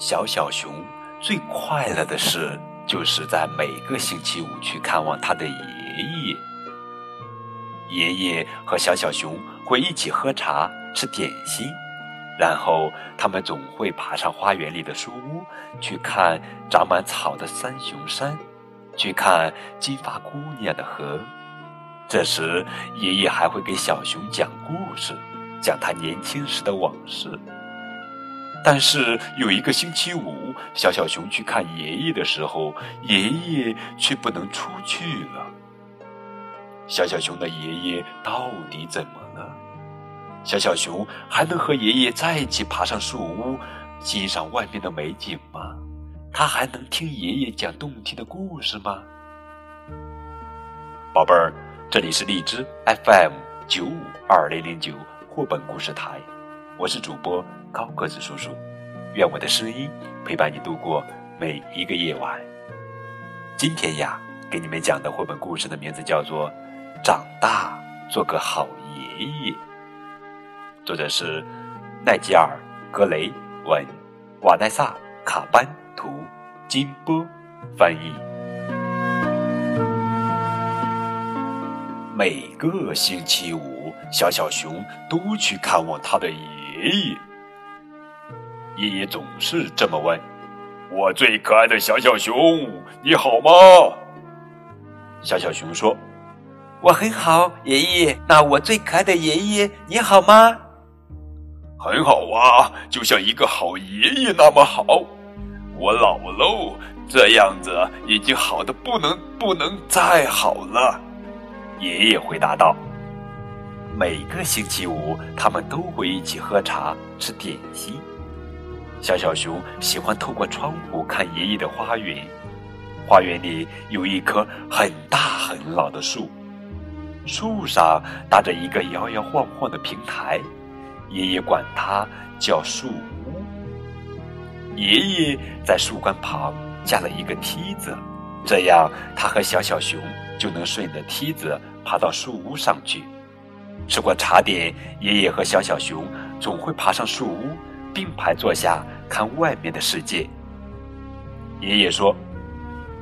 小小熊最快乐的事，就是在每个星期五去看望他的爷爷。爷爷和小小熊会一起喝茶、吃点心，然后他们总会爬上花园里的树屋，去看长满草的三雄山，去看金发姑娘的河。这时，爷爷还会给小熊讲故事，讲他年轻时的往事。但是有一个星期五，小小熊去看爷爷的时候，爷爷却不能出去了。小小熊的爷爷到底怎么了？小小熊还能和爷爷在一起爬上树屋，欣赏外面的美景吗？他还能听爷爷讲动听的故事吗？宝贝儿，这里是荔枝 FM 九五二零零九绘本故事台，我是主播。高个子叔叔，愿我的声音陪伴你度过每一个夜晚。今天呀，给你们讲的绘本故事的名字叫做《长大做个好爷爷》，作者是奈吉尔·格雷文，瓦奈萨·卡班图，金波翻译。每个星期五，小小熊都去看望他的爷爷。爷爷爷总是这么问：“我最可爱的小小熊，你好吗？”小小熊说：“我很好，爷爷。那我最可爱的爷爷，你好吗？”“很好啊，就像一个好爷爷那么好。”“我老喽，这样子已经好的不能不能再好了。”爷爷回答道。每个星期五，他们都会一起喝茶、吃点心。小小熊喜欢透过窗户看爷爷的花园。花园里有一棵很大很老的树，树上搭着一个摇摇晃晃的平台，爷爷管它叫树屋。爷爷在树干旁架了一个梯子，这样他和小小熊就能顺着梯子爬到树屋上去。吃过茶点，爷爷和小小熊总会爬上树屋。并排坐下看外面的世界。爷爷说：“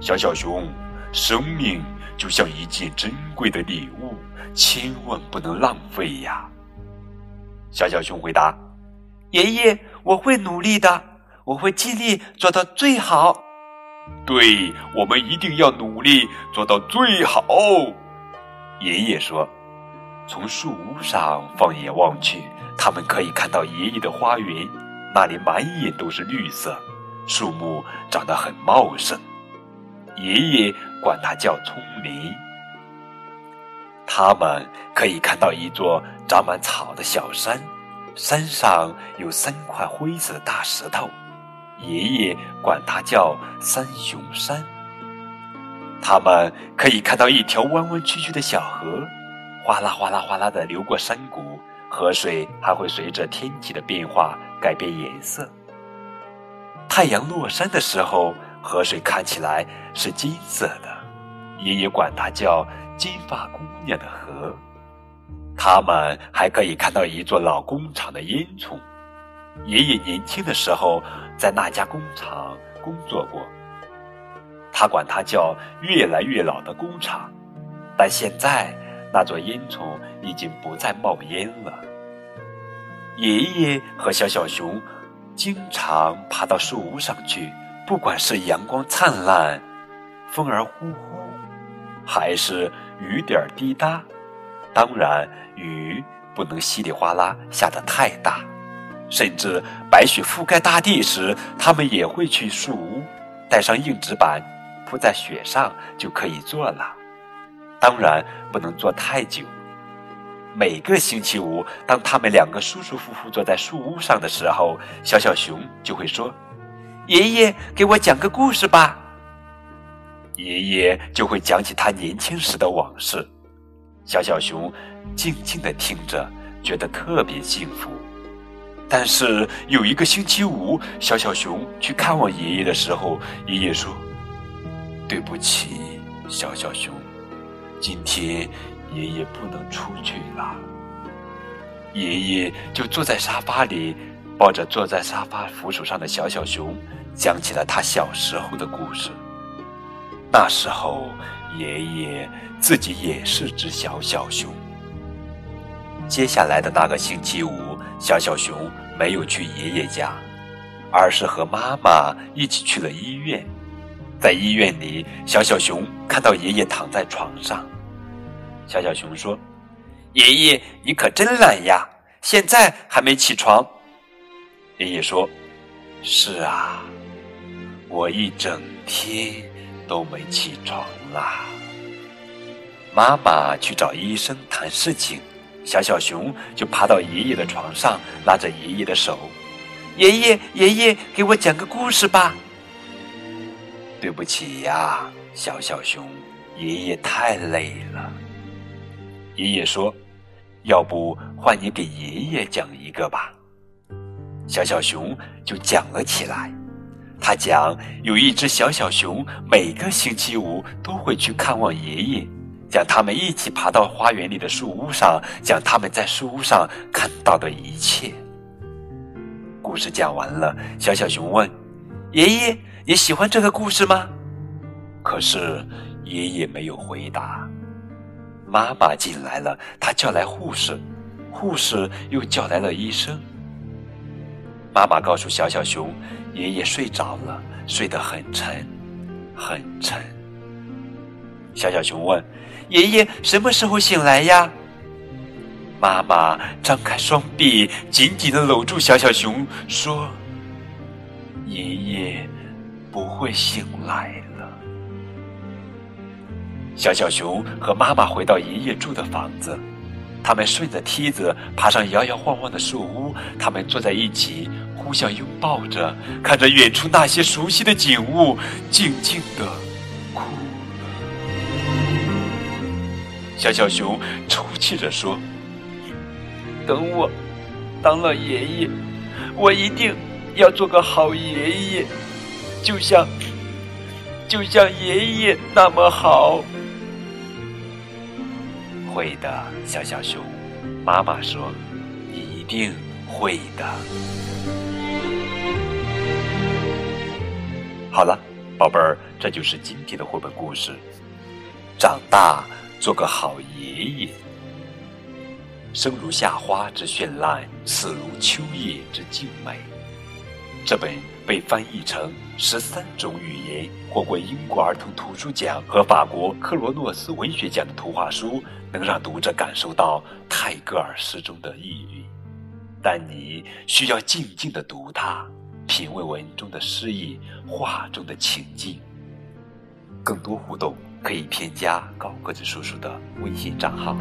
小小熊，生命就像一件珍贵的礼物，千万不能浪费呀。”小小熊回答：“爷爷，我会努力的，我会尽力做到最好。”对，我们一定要努力做到最好。爷爷说：“从树屋上放眼望去。”他们可以看到爷爷的花园，那里满眼都是绿色，树木长得很茂盛。爷爷管它叫丛林。他们可以看到一座长满草的小山，山上有三块灰色的大石头，爷爷管它叫三雄山。他们可以看到一条弯弯曲曲的小河，哗啦哗啦哗啦的流过山谷。河水还会随着天气的变化改变颜色。太阳落山的时候，河水看起来是金色的，爷爷管它叫“金发姑娘的河”。他们还可以看到一座老工厂的烟囱，爷爷年轻的时候在那家工厂工作过，他管它叫“越来越老的工厂”，但现在。那座烟囱已经不再冒烟了。爷爷和小小熊经常爬到树屋上去，不管是阳光灿烂、风儿呼呼，还是雨点滴答。当然，雨不能稀里哗啦下得太大。甚至白雪覆盖大地时，他们也会去树屋，带上硬纸板，铺在雪上就可以坐了。当然不能坐太久。每个星期五，当他们两个舒舒服服坐在树屋上的时候，小小熊就会说：“爷爷，给我讲个故事吧。”爷爷就会讲起他年轻时的往事。小小熊静静的听着，觉得特别幸福。但是有一个星期五，小小熊去看望爷爷的时候，爷爷说：“对不起，小小熊。”今天爷爷不能出去了，爷爷就坐在沙发里抱着坐在沙发扶手上的小小熊，讲起了他小时候的故事。那时候，爷爷自己也是只小小熊。接下来的那个星期五，小小熊没有去爷爷家，而是和妈妈一起去了医院。在医院里，小小熊看到爷爷躺在床上。小小熊说：“爷爷，你可真懒呀，现在还没起床。”爷爷说：“是啊，我一整天都没起床啦。”妈妈去找医生谈事情，小小熊就爬到爷爷的床上，拉着爷爷的手：“爷爷，爷爷，给我讲个故事吧。”对不起呀，小小熊，爷爷太累了。爷爷说：“要不换你给爷爷讲一个吧。”小小熊就讲了起来。他讲有一只小小熊，每个星期五都会去看望爷爷，讲他们一起爬到花园里的树屋上，讲他们在树屋上看到的一切。故事讲完了，小小熊问：“爷爷，你喜欢这个故事吗？”可是爷爷没有回答。妈妈进来了，她叫来护士，护士又叫来了医生。妈妈告诉小小熊：“爷爷睡着了，睡得很沉，很沉。”小小熊问：“爷爷什么时候醒来呀？”妈妈张开双臂，紧紧的搂住小小熊，说：“爷爷不会醒来了。”小小熊和妈妈回到爷爷住的房子。他们顺着梯子爬上摇摇晃晃的树屋，他们坐在一起，互相拥抱着，看着远处那些熟悉的景物，静静的哭。小小熊抽泣着说：“等我当了爷爷，我一定要做个好爷爷，就像就像爷爷那么好。”会的，小小熊。妈妈说：“一定会的。”好了，宝贝儿，这就是今天的绘本故事。长大，做个好爷爷。生如夏花之绚烂，死如秋叶之静美。这本被翻译成十三种语言，获过英国儿童图书奖和法国克罗诺斯文学奖的图画书。能让读者感受到泰戈尔诗中的意蕴，但你需要静静的读它，品味文中的诗意，画中的情境。更多互动可以添加高个子叔叔的微信账号。